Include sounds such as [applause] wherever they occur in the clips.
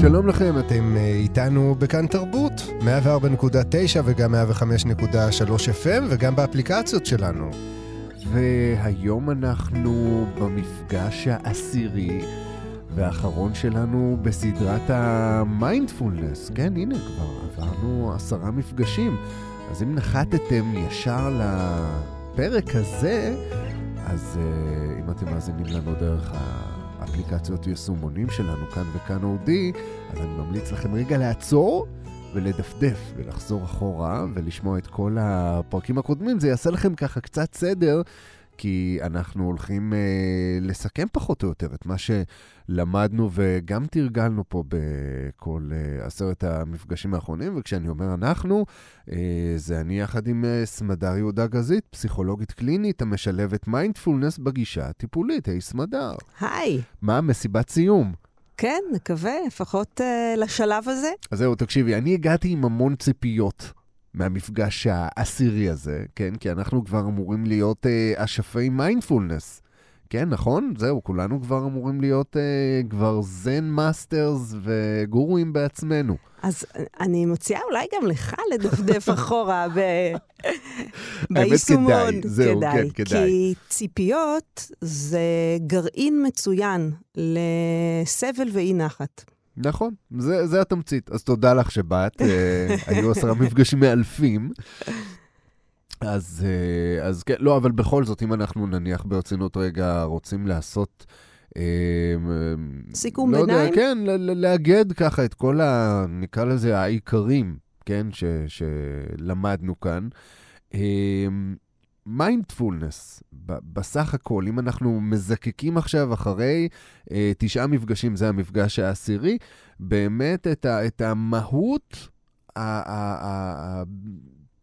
שלום לכם, אתם אה, איתנו בכאן תרבות, 104.9 וגם 105.3 FM וגם באפליקציות שלנו. והיום אנחנו במפגש העשירי והאחרון שלנו בסדרת המיינדפולנס. כן, הנה, כבר עברנו עשרה מפגשים. אז אם נחתתם ישר לפרק הזה, אז uh, אם אתם מאזינים לנו דרך האפליקציות יישומונים שלנו, כאן וכאן אודי, אז אני ממליץ לכם רגע לעצור ולדפדף ולחזור אחורה ולשמוע את כל הפרקים הקודמים. זה יעשה לכם ככה קצת סדר. כי אנחנו הולכים אה, לסכם פחות או יותר את מה שלמדנו וגם תרגלנו פה בכל אה, עשרת המפגשים האחרונים, וכשאני אומר אנחנו, אה, זה אני יחד עם אה, סמדר יהודה גזית, פסיכולוגית קלינית המשלבת מיינדפולנס בגישה הטיפולית. היי סמדר. היי. מה מסיבת סיום? כן, נקווה, לפחות uh, לשלב הזה. אז זהו, תקשיבי, אני הגעתי עם המון ציפיות. מהמפגש העשירי הזה, כן? כי אנחנו כבר אמורים להיות אה, אשפי מיינדפולנס. כן, נכון? זהו, כולנו כבר אמורים להיות אה, כבר Zen masters וגורואים בעצמנו. אז אני מציעה אולי גם לך לדפדף [laughs] אחורה ב... ביישומון. האמת כדאי, זהו, כדאי, כן, כדאי. כי ציפיות זה גרעין מצוין לסבל ואי נחת. נכון, זה, זה התמצית. אז תודה לך שבאת, אה, [laughs] היו עשרה מפגשים מאלפים. אז, אה, אז כן, לא, אבל בכל זאת, אם אנחנו נניח ברצינות רגע רוצים לעשות... אה, סיכום לא ביניים? יודע, כן, ל- ל- לאגד ככה את כל ה... נקרא לזה העיקרים, כן, ש, שלמדנו כאן. מיינדפולנס, בסך הכל, אם אנחנו מזקקים עכשיו אחרי אה, תשעה מפגשים, זה המפגש העשירי, באמת את, ה, את המהות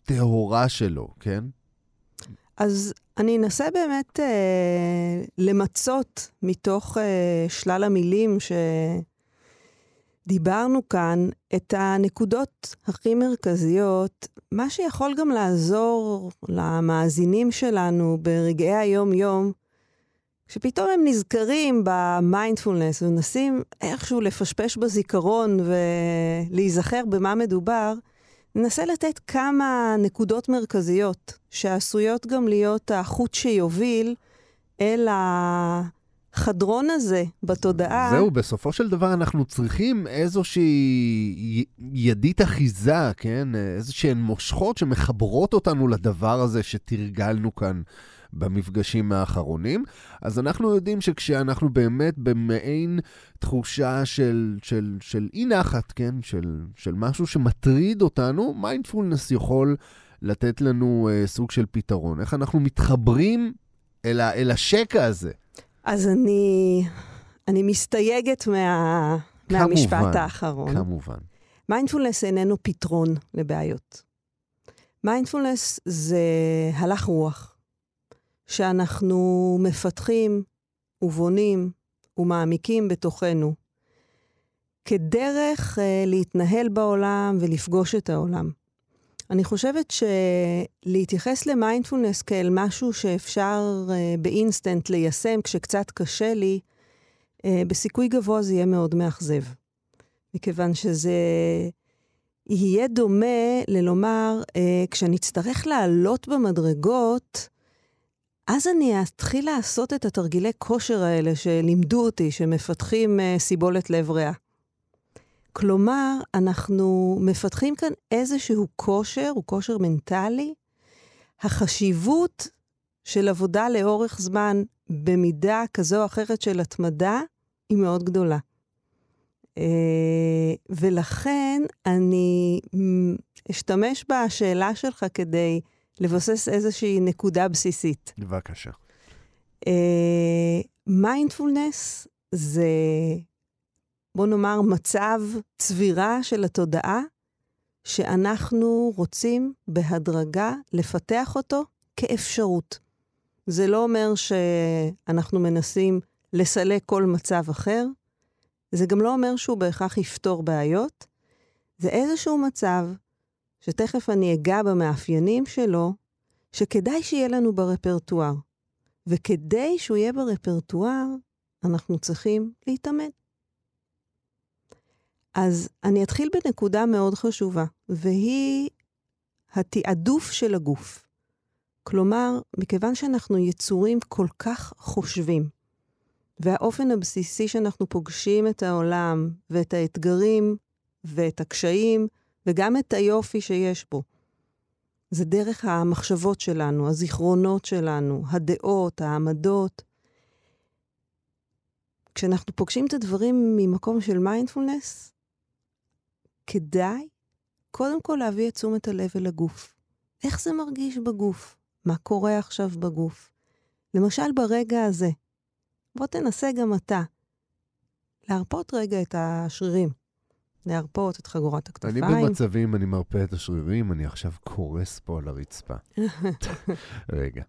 הטהורה שלו, כן? אז אני אנסה באמת אה, למצות מתוך אה, שלל המילים שדיברנו כאן את הנקודות הכי מרכזיות, מה שיכול גם לעזור למאזינים שלנו ברגעי היום-יום, שפתאום הם נזכרים במיינדפולנס ומנסים איכשהו לפשפש בזיכרון ולהיזכר במה מדובר, ננסה לתת כמה נקודות מרכזיות שעשויות גם להיות החוט שיוביל אל החדרון הזה בתודעה. זהו, בסופו של דבר אנחנו צריכים איזושהי ידית אחיזה, כן? איזשהן מושכות שמחברות אותנו לדבר הזה שתרגלנו כאן. במפגשים האחרונים. אז אנחנו יודעים שכשאנחנו באמת במעין תחושה של, של, של אי נחת, כן? של, של משהו שמטריד אותנו, מיינדפולנס יכול לתת לנו אה, סוג של פתרון. איך אנחנו מתחברים אל, ה, אל השקט הזה. אז אני, אני מסתייגת מה, כמובן, מהמשפט האחרון. כמובן. מיינדפולנס איננו פתרון לבעיות. מיינדפולנס זה הלך רוח. שאנחנו מפתחים ובונים ומעמיקים בתוכנו, כדרך uh, להתנהל בעולם ולפגוש את העולם. אני חושבת שלהתייחס למיינדפולנס כאל משהו שאפשר uh, באינסטנט ליישם כשקצת קשה לי, uh, בסיכוי גבוה זה יהיה מאוד מאכזב. מכיוון שזה יהיה דומה ללומר, uh, כשאני אצטרך לעלות במדרגות, אז אני אתחיל לעשות את התרגילי כושר האלה שלימדו אותי, שמפתחים סיבולת לב ריאה. כלומר, אנחנו מפתחים כאן איזשהו כושר, הוא כושר מנטלי. החשיבות של עבודה לאורך זמן במידה כזו או אחרת של התמדה היא מאוד גדולה. Uh, ולכן אני אשתמש בשאלה שלך כדי לבסס איזושהי נקודה בסיסית. בבקשה. מיינדפולנס uh, זה, בוא נאמר, מצב צבירה של התודעה, שאנחנו רוצים בהדרגה לפתח אותו כאפשרות. זה לא אומר שאנחנו מנסים לסלק כל מצב אחר, זה גם לא אומר שהוא בהכרח יפתור בעיות, זה איזשהו מצב שתכף אני אגע במאפיינים שלו, שכדאי שיהיה לנו ברפרטואר. וכדי שהוא יהיה ברפרטואר, אנחנו צריכים להתאמן. אז אני אתחיל בנקודה מאוד חשובה, והיא התעדוף של הגוף. כלומר, מכיוון שאנחנו יצורים כל כך חושבים, והאופן הבסיסי שאנחנו פוגשים את העולם ואת האתגרים ואת הקשיים וגם את היופי שיש בו, זה דרך המחשבות שלנו, הזיכרונות שלנו, הדעות, העמדות. כשאנחנו פוגשים את הדברים ממקום של מיינדפולנס, כדאי קודם כל להביא את תשומת הלב אל הגוף. איך זה מרגיש בגוף? מה קורה עכשיו בגוף? למשל, ברגע הזה, בוא תנסה גם אתה להרפות רגע את השרירים. להרפות את חגורת הכתפיים. אני במצבים, אני מרפה את השרירים, אני עכשיו קורס פה על הרצפה. [laughs] רגע.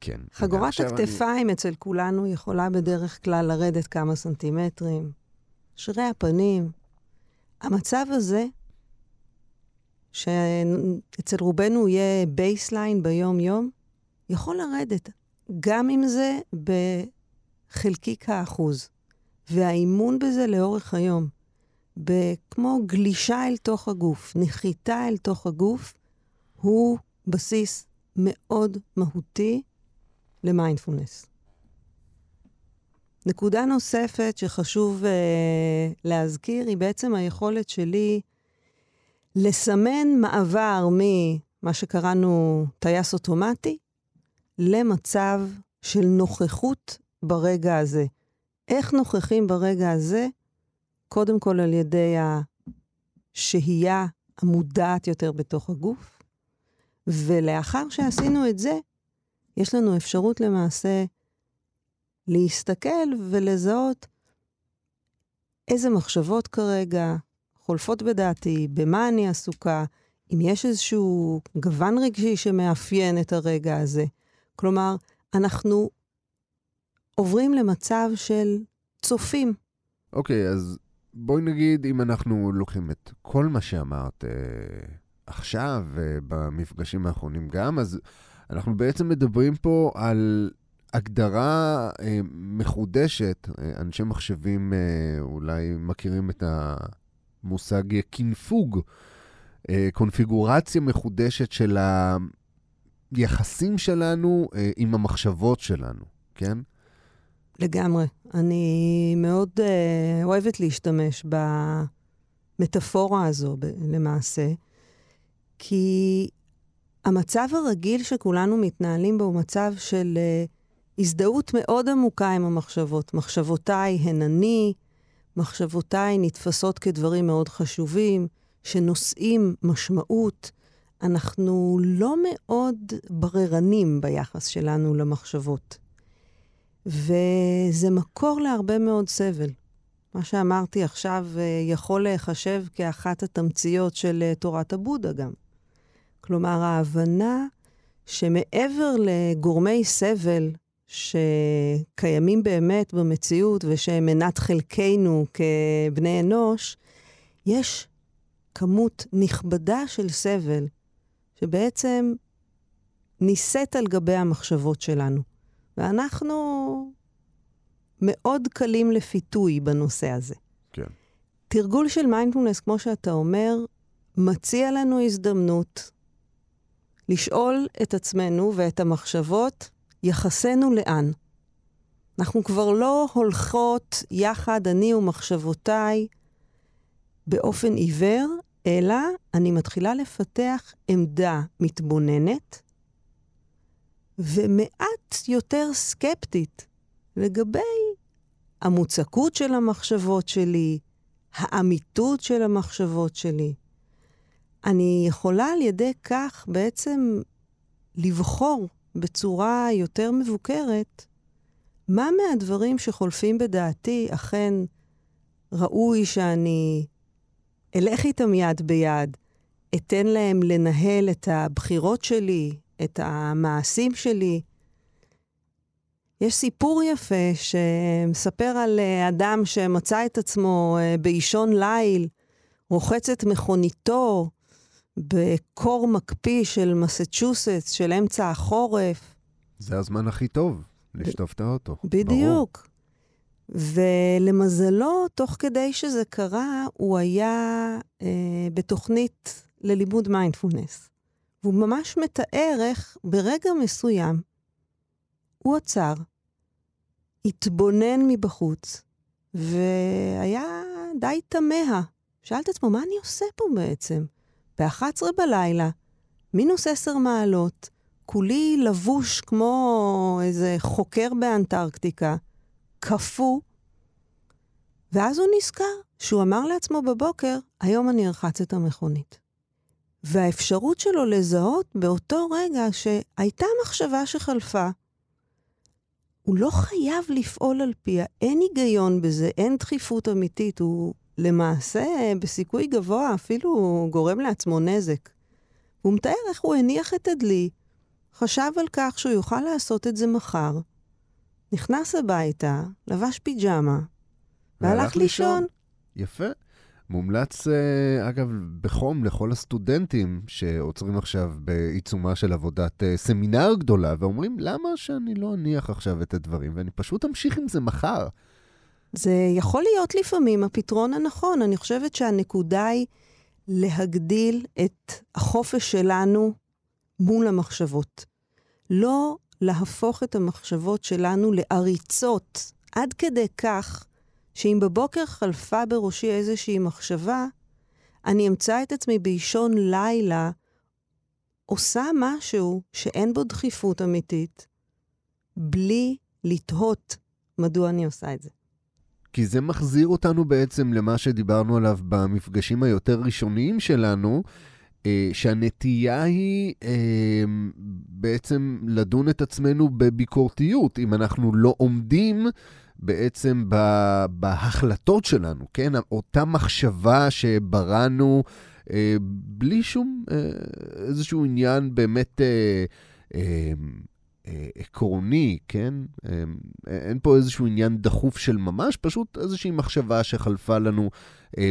כן. חגורת הכתפיים אני... אצל כולנו יכולה בדרך כלל לרדת כמה סנטימטרים. שרירי הפנים. המצב הזה, שאצל רובנו יהיה baseline ביום-יום, יכול לרדת, גם אם זה בחלקיק האחוז. והאימון בזה לאורך היום, כמו גלישה אל תוך הגוף, נחיתה אל תוך הגוף, הוא בסיס מאוד מהותי למיינדפולנס. נקודה נוספת שחשוב uh, להזכיר היא בעצם היכולת שלי לסמן מעבר ממה שקראנו טייס אוטומטי למצב של נוכחות ברגע הזה. איך נוכחים ברגע הזה? קודם כל על ידי השהייה המודעת יותר בתוך הגוף, ולאחר שעשינו את זה, יש לנו אפשרות למעשה להסתכל ולזהות איזה מחשבות כרגע חולפות בדעתי, במה אני עסוקה, אם יש איזשהו גוון רגשי שמאפיין את הרגע הזה. כלומר, אנחנו עוברים למצב של צופים. אוקיי, okay, אז בואי נגיד, אם אנחנו לוקחים את כל מה שאמרת אה, עכשיו, אה, במפגשים האחרונים גם, אז אנחנו בעצם מדברים פה על הגדרה אה, מחודשת. אה, אנשי מחשבים אה, אולי מכירים את המושג קינפוג, אה, קונפיגורציה מחודשת של היחסים שלנו אה, עם המחשבות שלנו, כן? לגמרי. אני מאוד uh, אוהבת להשתמש במטאפורה הזו, ב- למעשה, כי המצב הרגיל שכולנו מתנהלים בו הוא מצב של uh, הזדהות מאוד עמוקה עם המחשבות. מחשבותיי הן אני, מחשבותיי נתפסות כדברים מאוד חשובים, שנושאים משמעות. אנחנו לא מאוד בררנים ביחס שלנו למחשבות. וזה מקור להרבה מאוד סבל. מה שאמרתי עכשיו אה, יכול להיחשב כאחת התמציות של אה, תורת הבודה גם. כלומר, ההבנה שמעבר לגורמי סבל שקיימים באמת במציאות ושהם מנת חלקנו כבני אנוש, יש כמות נכבדה של סבל שבעצם נישאת על גבי המחשבות שלנו. ואנחנו מאוד קלים לפיתוי בנושא הזה. כן. תרגול של מיינדפולנס, כמו שאתה אומר, מציע לנו הזדמנות לשאול את עצמנו ואת המחשבות, יחסנו לאן? אנחנו כבר לא הולכות יחד, אני ומחשבותיי, באופן עיוור, אלא אני מתחילה לפתח עמדה מתבוננת, ומעט יותר סקפטית לגבי המוצקות של המחשבות שלי, האמיתות של המחשבות שלי. אני יכולה על ידי כך בעצם לבחור בצורה יותר מבוקרת מה מהדברים שחולפים בדעתי אכן ראוי שאני אלך איתם יד ביד, אתן להם לנהל את הבחירות שלי, את המעשים שלי. יש סיפור יפה שמספר על אה, אדם שמצא את עצמו אה, באישון ליל, רוחץ את מכוניתו בקור מקפיא של מסצ'וסטס, של אמצע החורף. זה הזמן הכי טוב לשטוף את האוטו. בדיוק. ברור. ולמזלו, תוך כדי שזה קרה, הוא היה אה, בתוכנית ללימוד מיינדפולנס. והוא ממש מתאר איך ברגע מסוים הוא עצר, התבונן מבחוץ, והיה די תמה. שאל את עצמו, מה אני עושה פה בעצם? ב-11 בלילה, מינוס 10 מעלות, כולי לבוש כמו איזה חוקר באנטרקטיקה, קפוא, ואז הוא נזכר שהוא אמר לעצמו בבוקר, היום אני ארחץ את המכונית. והאפשרות שלו לזהות באותו רגע שהייתה מחשבה שחלפה, הוא לא חייב לפעול על פיה, אין היגיון בזה, אין דחיפות אמיתית, הוא למעשה בסיכוי גבוה אפילו גורם לעצמו נזק. הוא מתאר איך הוא הניח את הדלי, חשב על כך שהוא יוכל לעשות את זה מחר, נכנס הביתה, לבש פיג'מה, והלך לישון. יפה. מומלץ, אה, אגב, בחום לכל הסטודנטים שעוצרים עכשיו בעיצומה של עבודת אה, סמינר גדולה, ואומרים, למה שאני לא אניח עכשיו את הדברים, ואני פשוט אמשיך עם זה מחר. זה יכול להיות לפעמים הפתרון הנכון. אני חושבת שהנקודה היא להגדיל את החופש שלנו מול המחשבות. לא להפוך את המחשבות שלנו לעריצות, עד כדי כך שאם בבוקר חלפה בראשי איזושהי מחשבה, אני אמצא את עצמי באישון לילה עושה משהו שאין בו דחיפות אמיתית, בלי לתהות מדוע אני עושה את זה. כי זה מחזיר אותנו בעצם למה שדיברנו עליו במפגשים היותר ראשוניים שלנו, אה, שהנטייה היא אה, בעצם לדון את עצמנו בביקורתיות. אם אנחנו לא עומדים בעצם בהחלטות שלנו, כן? אותה מחשבה שבראנו אה, בלי שום איזשהו עניין באמת... עקרוני, כן? אין פה איזשהו עניין דחוף של ממש, פשוט איזושהי מחשבה שחלפה לנו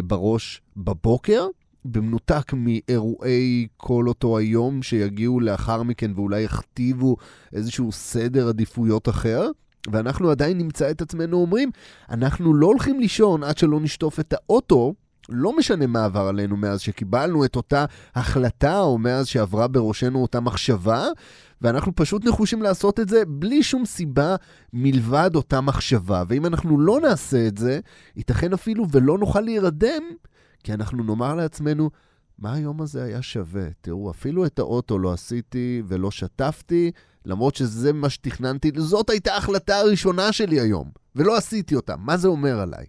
בראש בבוקר, במנותק מאירועי כל אותו היום שיגיעו לאחר מכן ואולי יכתיבו איזשהו סדר עדיפויות אחר. ואנחנו עדיין נמצא את עצמנו אומרים, אנחנו לא הולכים לישון עד שלא נשטוף את האוטו, לא משנה מה עבר עלינו מאז שקיבלנו את אותה החלטה, או מאז שעברה בראשנו אותה מחשבה, ואנחנו פשוט נחושים לעשות את זה בלי שום סיבה מלבד אותה מחשבה. ואם אנחנו לא נעשה את זה, ייתכן אפילו ולא נוכל להירדם כי אנחנו נאמר לעצמנו, מה היום הזה היה שווה? תראו, אפילו את האוטו לא עשיתי ולא שטפתי, למרות שזה מה שתכננתי, זאת הייתה ההחלטה הראשונה שלי היום, ולא עשיתי אותה. מה זה אומר עליי?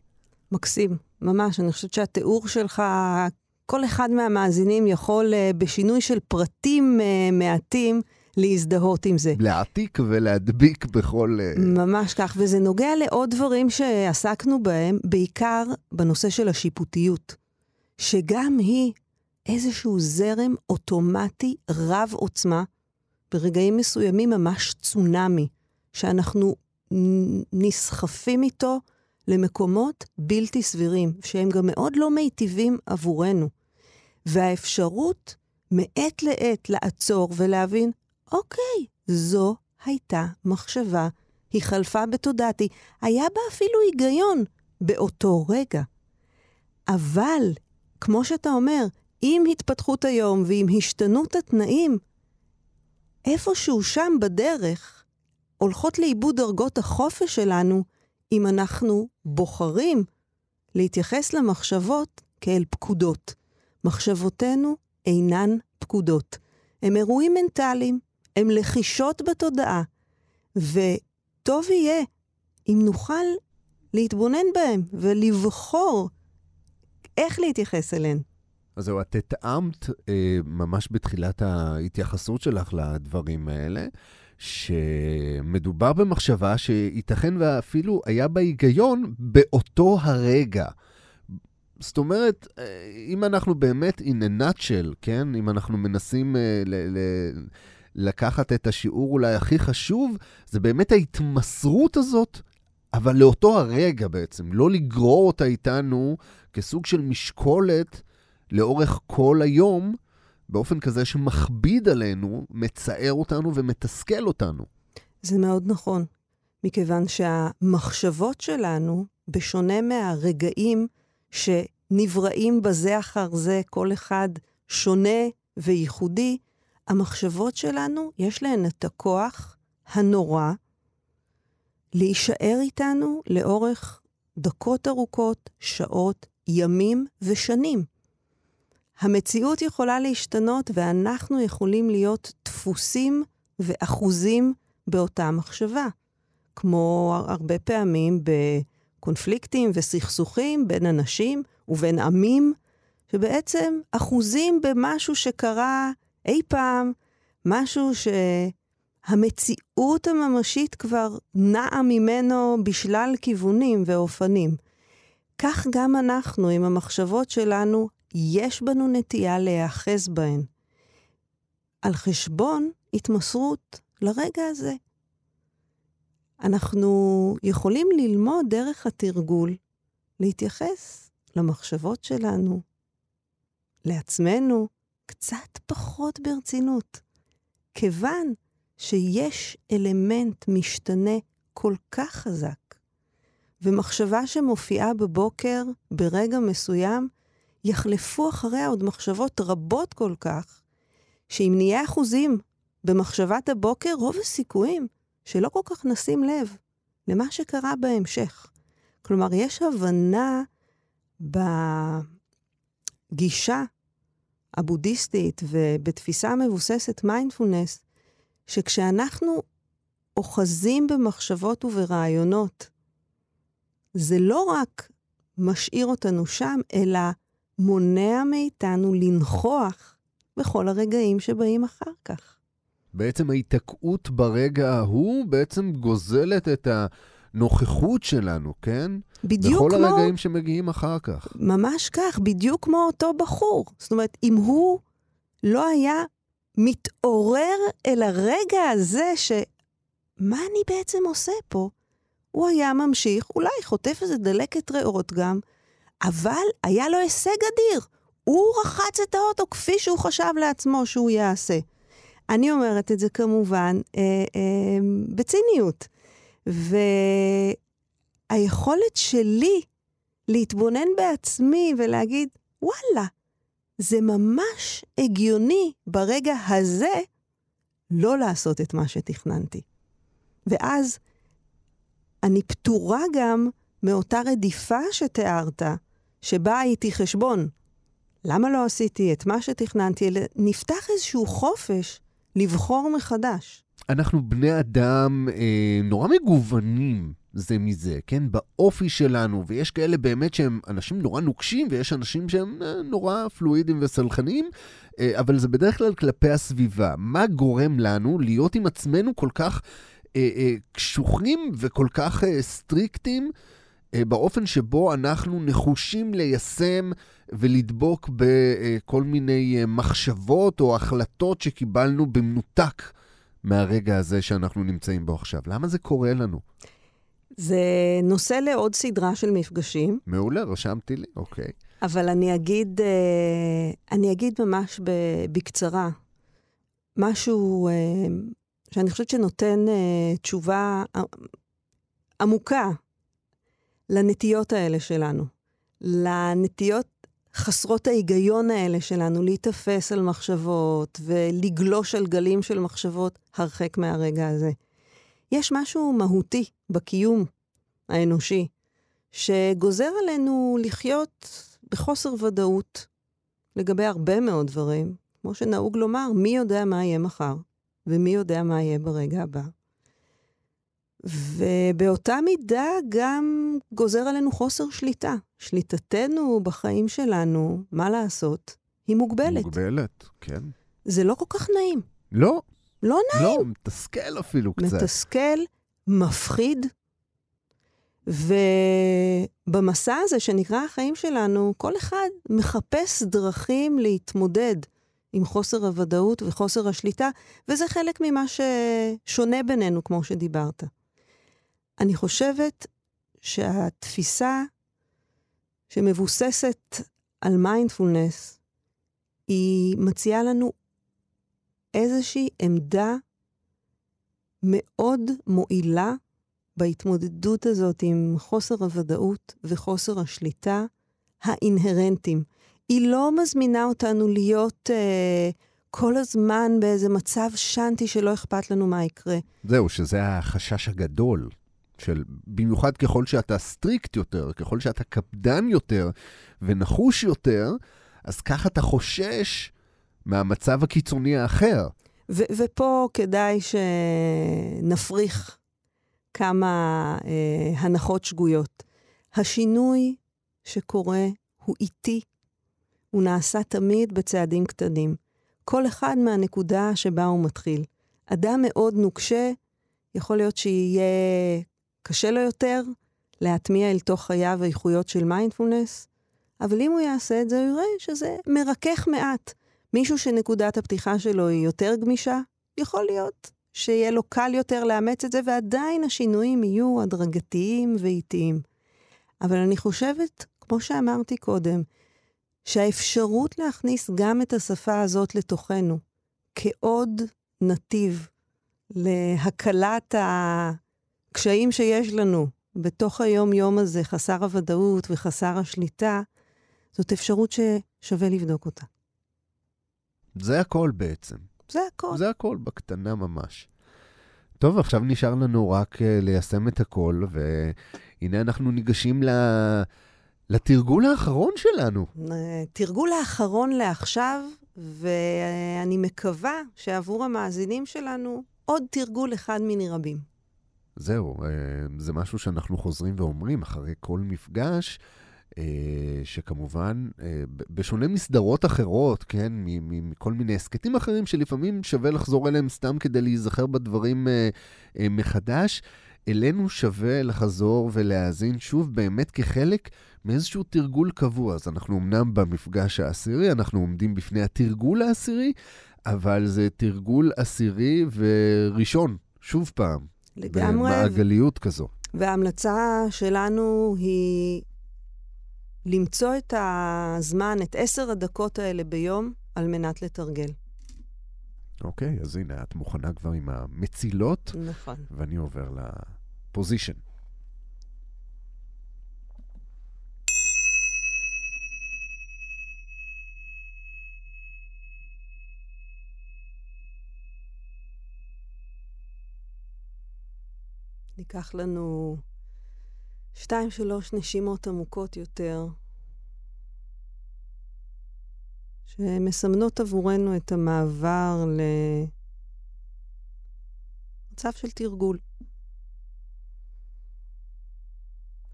מקסים, ממש. אני חושבת שהתיאור שלך, כל אחד מהמאזינים יכול אה, בשינוי של פרטים אה, מעטים להזדהות עם זה. להעתיק ולהדביק בכל... אה, ממש כך, וזה נוגע לעוד דברים שעסקנו בהם, בעיקר בנושא של השיפוטיות. שגם היא איזשהו זרם אוטומטי רב עוצמה, ברגעים מסוימים ממש צונאמי, שאנחנו נסחפים איתו למקומות בלתי סבירים, שהם גם מאוד לא מיטיבים עבורנו. והאפשרות מעת לעת לעצור ולהבין, אוקיי, זו הייתה מחשבה, היא חלפה בתודעתי, היה בה אפילו היגיון באותו רגע. אבל כמו שאתה אומר, עם התפתחות היום ועם השתנות התנאים, איפשהו שם בדרך הולכות לאיבוד דרגות החופש שלנו אם אנחנו בוחרים להתייחס למחשבות כאל פקודות. מחשבותינו אינן פקודות. הם אירועים מנטליים, הם לחישות בתודעה, וטוב יהיה אם נוכל להתבונן בהם ולבחור איך להתייחס אליהן. אז זהו, את התאמת אה, ממש בתחילת ההתייחסות שלך לדברים האלה, שמדובר במחשבה שייתכן ואפילו היה בה היגיון באותו הרגע. זאת אומרת, אה, אם אנחנו באמת in a nutshell, כן? אם אנחנו מנסים אה, ל- ל- לקחת את השיעור אולי הכי חשוב, זה באמת ההתמסרות הזאת, אבל לאותו הרגע בעצם, לא לגרור אותה איתנו כסוג של משקולת לאורך כל היום, באופן כזה שמכביד עלינו, מצער אותנו ומתסכל אותנו. זה מאוד נכון. מכיוון שהמחשבות שלנו, בשונה מהרגעים שנבראים בזה אחר זה, כל אחד שונה וייחודי, המחשבות שלנו, יש להן את הכוח הנורא להישאר איתנו לאורך דקות ארוכות, שעות, ימים ושנים. המציאות יכולה להשתנות ואנחנו יכולים להיות דפוסים ואחוזים באותה מחשבה. כמו הרבה פעמים בקונפליקטים וסכסוכים בין אנשים ובין עמים, שבעצם אחוזים במשהו שקרה אי פעם, משהו שהמציאות הממשית כבר נעה ממנו בשלל כיוונים ואופנים. כך גם אנחנו, עם המחשבות שלנו, יש בנו נטייה להיאחז בהן. על חשבון התמסרות לרגע הזה. אנחנו יכולים ללמוד דרך התרגול להתייחס למחשבות שלנו, לעצמנו, קצת פחות ברצינות, כיוון שיש אלמנט משתנה כל כך חזק, ומחשבה שמופיעה בבוקר, ברגע מסוים, יחלפו אחריה עוד מחשבות רבות כל כך, שאם נהיה אחוזים במחשבת הבוקר, רוב הסיכויים שלא כל כך נשים לב למה שקרה בהמשך. כלומר, יש הבנה בגישה הבודהיסטית ובתפיסה מבוססת מיינדפולנס, שכשאנחנו אוחזים במחשבות וברעיונות, זה לא רק משאיר אותנו שם, אלא מונע מאיתנו לנכוח בכל הרגעים שבאים אחר כך. בעצם ההיתקעות ברגע ההוא בעצם גוזלת את הנוכחות שלנו, כן? בדיוק בכל כמו... הרגעים שמגיעים אחר כך. ממש כך, בדיוק כמו אותו בחור. זאת אומרת, אם הוא לא היה מתעורר אל הרגע הזה ש... מה אני בעצם עושה פה? הוא היה ממשיך, אולי חוטף איזה דלקת ריאות גם, אבל היה לו הישג אדיר. הוא רחץ את האוטו כפי שהוא חשב לעצמו שהוא יעשה. אני אומרת את זה כמובן אה, אה, בציניות. והיכולת שלי להתבונן בעצמי ולהגיד, וואלה, זה ממש הגיוני ברגע הזה לא לעשות את מה שתכננתי. ואז אני פטורה גם מאותה רדיפה שתיארת, שבה הייתי חשבון. למה לא עשיתי את מה שתכננתי? נפתח איזשהו חופש לבחור מחדש. אנחנו בני אדם אה, נורא מגוונים זה מזה, כן? באופי שלנו, ויש כאלה באמת שהם אנשים נורא נוקשים, ויש אנשים שהם אה, נורא פלואידים וסלחניים, אה, אבל זה בדרך כלל כלפי הסביבה. מה גורם לנו להיות עם עצמנו כל כך אה, אה, קשוחים וכל כך אה, סטריקטים? באופן שבו אנחנו נחושים ליישם ולדבוק בכל מיני אה, מחשבות או החלטות שקיבלנו במנותק מהרגע הזה שאנחנו נמצאים בו עכשיו. למה זה קורה לנו? זה נושא לעוד סדרה של מפגשים. מעולה, רשמתי לי, אוקיי. אבל אני אגיד, אה, אני אגיד ממש בקצרה, משהו שאני חושבת שנותן תשובה עמוקה לנטיות האלה שלנו, לנטיות חסרות ההיגיון האלה שלנו להיתפס על מחשבות ולגלוש על גלים של מחשבות הרחק מהרגע הזה. יש משהו מהותי בקיום האנושי, שגוזר עלינו לחיות בחוסר ודאות לגבי הרבה מאוד דברים. כמו שנהוג לומר, מי יודע מה יהיה מחר, ומי יודע מה יהיה ברגע הבא. ובאותה מידה גם גוזר עלינו חוסר שליטה. שליטתנו בחיים שלנו, מה לעשות, היא מוגבלת. מוגבלת, כן. זה לא כל כך נעים. לא. לא נעים. לא, מתסכל אפילו קצת. מתסכל, מפחיד. ובמסע הזה שנקרא החיים שלנו, כל אחד מחפש דרכים להתמודד עם חוסר הוודאות וחוסר השליטה, וזה חלק ממה ששונה בינינו, כמו שדיברת. אני חושבת שהתפיסה שמבוססת על מיינדפולנס, היא מציעה לנו איזושהי עמדה מאוד מועילה בהתמודדות הזאת עם חוסר הוודאות וחוסר השליטה האינהרנטיים. היא לא מזמינה אותנו להיות אה, כל הזמן באיזה מצב שנטי שלא אכפת לנו מה יקרה. זהו, שזה החשש הגדול. של במיוחד ככל שאתה strict יותר, ככל שאתה קפדן יותר ונחוש יותר, אז ככה אתה חושש מהמצב הקיצוני האחר. ו- ופה כדאי שנפריך כמה אה, הנחות שגויות. השינוי שקורה הוא איטי, הוא נעשה תמיד בצעדים קטנים. כל אחד מהנקודה שבה הוא מתחיל. אדם מאוד נוקשה, יכול להיות שיהיה קשה לו יותר להטמיע אל תוך חייו איכויות של מיינדפולנס, אבל אם הוא יעשה את זה, הוא יראה שזה מרכך מעט. מישהו שנקודת הפתיחה שלו היא יותר גמישה, יכול להיות שיהיה לו קל יותר לאמץ את זה, ועדיין השינויים יהיו הדרגתיים ואיטיים. אבל אני חושבת, כמו שאמרתי קודם, שהאפשרות להכניס גם את השפה הזאת לתוכנו, כעוד נתיב להקלת הקשיים שיש לנו בתוך היום-יום הזה, חסר הוודאות וחסר השליטה, זאת אפשרות ששווה לבדוק אותה. זה הכל בעצם. זה הכל. זה הכל, בקטנה ממש. טוב, עכשיו נשאר לנו רק uh, ליישם את הכל, והנה אנחנו ניגשים ל... לתרגול האחרון שלנו. תרגול האחרון לעכשיו, ואני מקווה שעבור המאזינים שלנו, עוד תרגול אחד מני רבים. זהו, אה, זה משהו שאנחנו חוזרים ואומרים אחרי כל מפגש. אה, שכמובן, אה, בשונה מסדרות אחרות, כן, מכל מיני הסכתים אחרים שלפעמים שווה לחזור אליהם סתם כדי להיזכר בדברים מחדש, אלינו שווה לחזור ולהאזין שוב באמת כחלק מאיזשהו תרגול קבוע. אז אנחנו אמנם במפגש העשירי, אנחנו עומדים בפני התרגול העשירי, אבל זה תרגול עשירי וראשון, שוב פעם. לגמרי. במעגליות כזו. וההמלצה שלנו היא למצוא את הזמן, את עשר הדקות האלה ביום, על מנת לתרגל. אוקיי, אז הנה, את מוכנה כבר עם המצילות. נכון. ואני עובר לפוזיישן. ניקח לנו שתיים, שלוש נשימות עמוקות יותר, שמסמנות עבורנו את המעבר למצב של תרגול.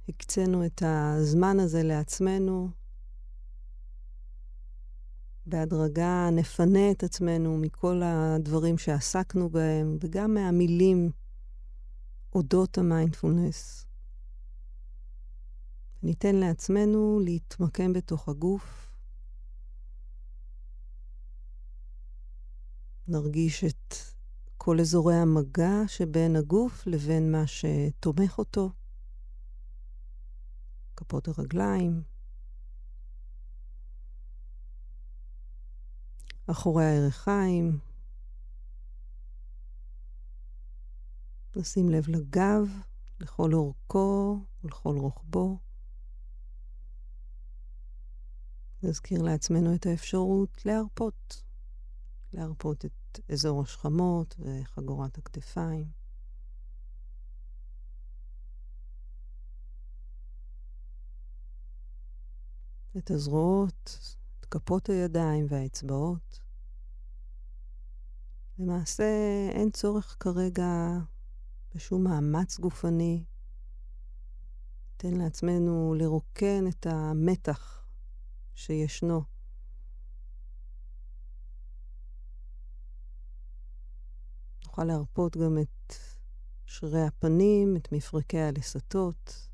הקצינו את הזמן הזה לעצמנו. בהדרגה נפנה את עצמנו מכל הדברים שעסקנו בהם, וגם מהמילים אודות המיינדפולנס. ניתן לעצמנו להתמקם בתוך הגוף. נרגיש את כל אזורי המגע שבין הגוף לבין מה שתומך אותו. כפות הרגליים, אחורי הירכיים. נשים לב לגב, לכל אורכו ולכל רוחבו. נזכיר לעצמנו את האפשרות להרפות, להרפות את אזור השכמות וחגורת הכתפיים. את הזרועות, את כפות הידיים והאצבעות. למעשה אין צורך כרגע בשום מאמץ גופני. ניתן לעצמנו לרוקן את המתח שישנו. נוכל להרפות גם את שרירי הפנים, את מפרקי הלסתות.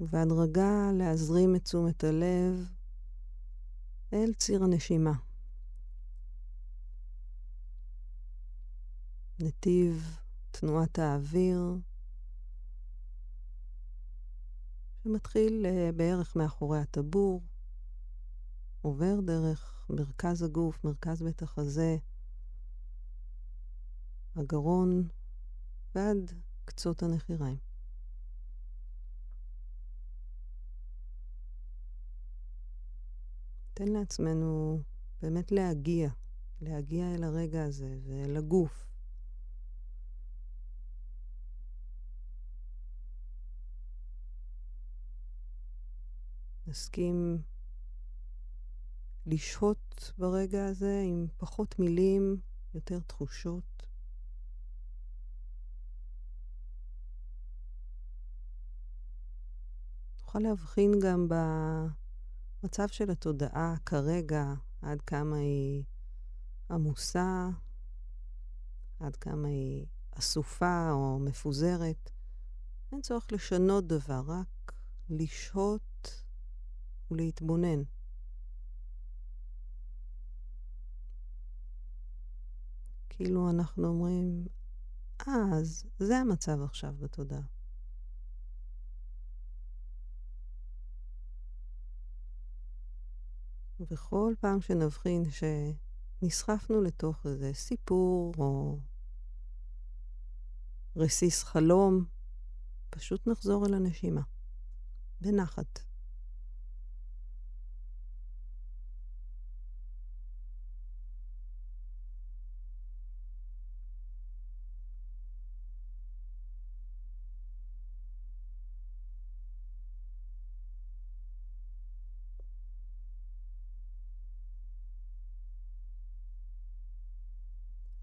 ובהדרגה להזרים את תשומת הלב אל ציר הנשימה. נתיב תנועת האוויר שמתחיל uh, בערך מאחורי הטבור, עובר דרך מרכז הגוף, מרכז בית החזה, הגרון ועד קצות הנחיריים. ניתן לעצמנו באמת להגיע, להגיע אל הרגע הזה ואל הגוף. נסכים לשהות ברגע הזה עם פחות מילים, יותר תחושות. נוכל להבחין גם במצב של התודעה כרגע, עד כמה היא עמוסה, עד כמה היא אסופה או מפוזרת. אין צורך לשנות דבר, רק לשהות ולהתבונן. כאילו אנחנו אומרים, אה, אז זה המצב עכשיו בתודעה. וכל פעם שנבחין שנסחפנו לתוך איזה סיפור או רסיס חלום, פשוט נחזור אל הנשימה, בנחת.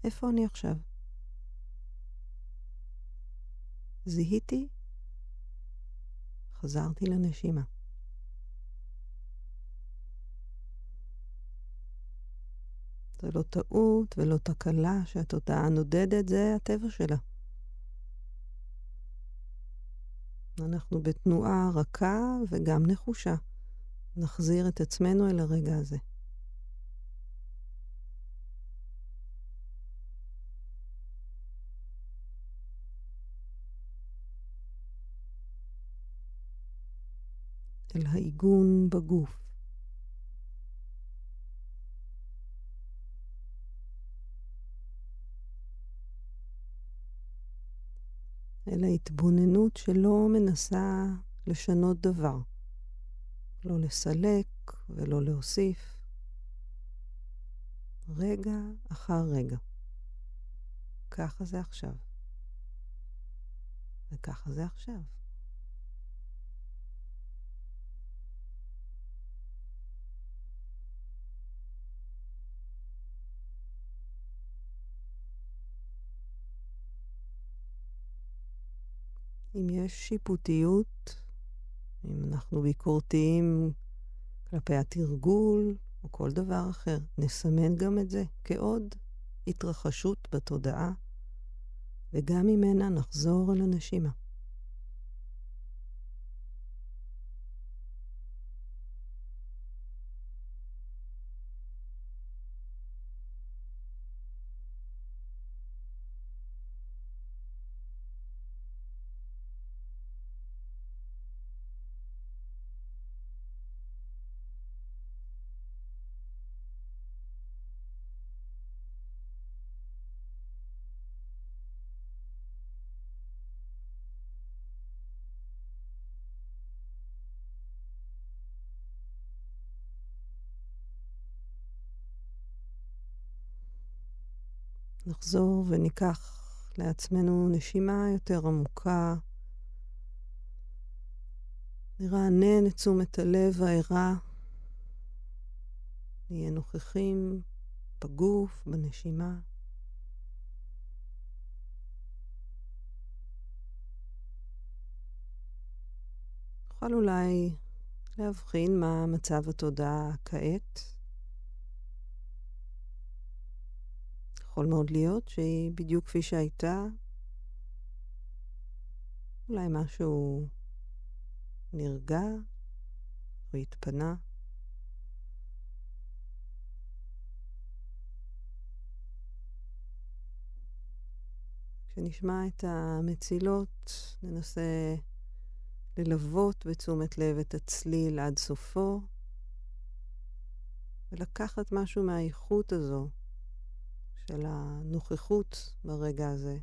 איפה אני עכשיו? זיהיתי, חזרתי לנשימה. זו לא טעות ולא תקלה שהתודעה נודדת, זה הטבע שלה. אנחנו בתנועה רכה וגם נחושה. נחזיר את עצמנו אל הרגע הזה. אל העיגון בגוף. אל ההתבוננות שלא מנסה לשנות דבר. לא לסלק ולא להוסיף. רגע אחר רגע. ככה זה עכשיו. וככה זה עכשיו. אם יש שיפוטיות, אם אנחנו ביקורתיים כלפי התרגול או כל דבר אחר, נסמן גם את זה כעוד התרחשות בתודעה, וגם ממנה נחזור אל הנשימה. נחזור וניקח לעצמנו נשימה יותר עמוקה. נרענן את תשומת הלב הערה. נהיה נוכחים בגוף, בנשימה. נוכל אולי להבחין מה מצב התודעה כעת. יכול מאוד להיות שהיא בדיוק כפי שהייתה. אולי משהו נרגע או התפנה. כשנשמע את המצילות, ננסה ללוות בתשומת לב את הצליל עד סופו. ולקחת משהו מהאיכות הזו, של הנוכחות ברגע הזה,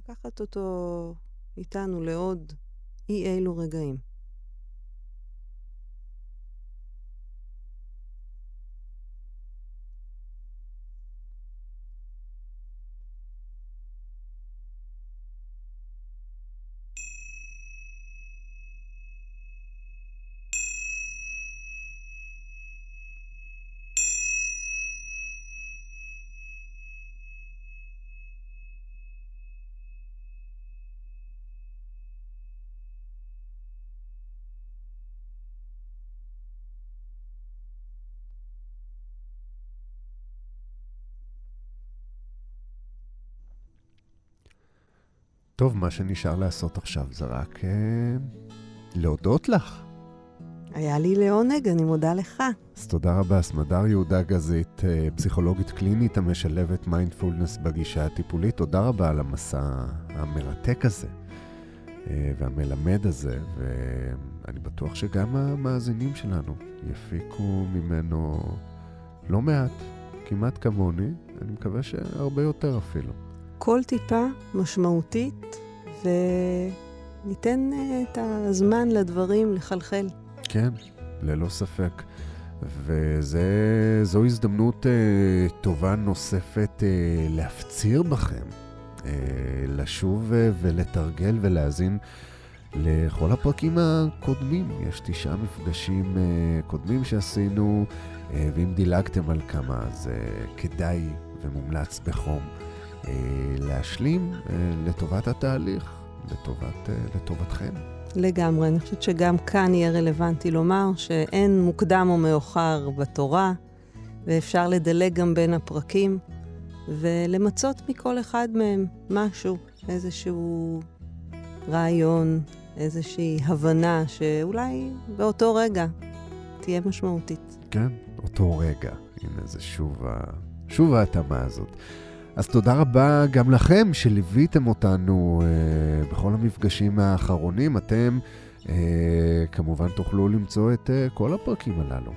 לקחת אותו איתנו לעוד אי אילו רגעים. טוב, מה שנשאר לעשות עכשיו זה רק אה, להודות לך. היה לי לעונג, אני מודה לך. אז תודה רבה, סמדר יהודה גזית, אה, פסיכולוגית קלינית המשלבת מיינדפולנס בגישה הטיפולית. תודה רבה על המסע המרתק הזה אה, והמלמד הזה, ואני בטוח שגם המאזינים שלנו יפיקו ממנו לא מעט, כמעט כמוני, אני מקווה שהרבה יותר אפילו. כל טיפה משמעותית, וניתן uh, את הזמן לדברים לחלחל. כן, ללא ספק. וזו הזדמנות uh, טובה נוספת uh, להפציר בכם, uh, לשוב uh, ולתרגל ולהאזין לכל הפרקים הקודמים. יש תשעה מפגשים uh, קודמים שעשינו, uh, ואם דילגתם על כמה, אז uh, כדאי ומומלץ בחום. אה, להשלים אה, לטובת התהליך, לטובת, אה, לטובתכם. לגמרי. אני חושבת שגם כאן יהיה רלוונטי לומר שאין מוקדם או מאוחר בתורה, ואפשר לדלג גם בין הפרקים, ולמצות מכל אחד מהם משהו, איזשהו רעיון, איזושהי הבנה שאולי באותו רגע תהיה משמעותית. כן, אותו רגע. הנה, זה שוב, ה... שוב ההתאמה הזאת. אז תודה רבה גם לכם שליוויתם אותנו אה, בכל המפגשים האחרונים. אתם אה, כמובן תוכלו למצוא את אה, כל הפרקים הללו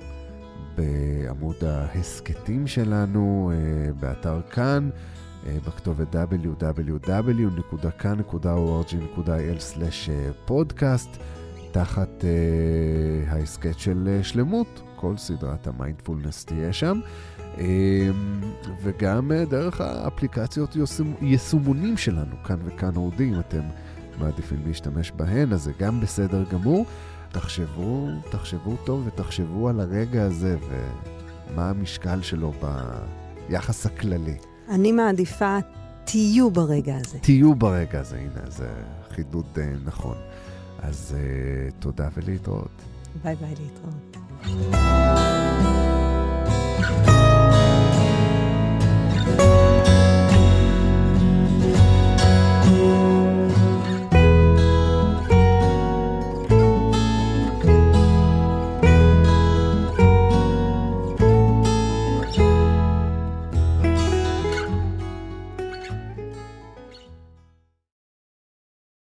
בעמוד ההסכתים שלנו, אה, באתר כאן, אה, בכתובת www.kan.org.il/פודקאסט, תחת אה, ההסכת של אה, שלמות. כל סדרת המיינדפולנס תהיה שם. אמ, וגם אה, דרך האפליקציות יישומונים שלנו, כאן וכאן אודי, אם אתם מעדיפים להשתמש בהן, אז זה גם בסדר גמור. תחשבו, תחשבו טוב ותחשבו על הרגע הזה ומה המשקל שלו ביחס הכללי. אני מעדיפה, תהיו ברגע הזה. תהיו ברגע הזה, הנה, זה חידוד uh, נכון. אז uh, תודה ולהתראות. ביי ביי, להתראות.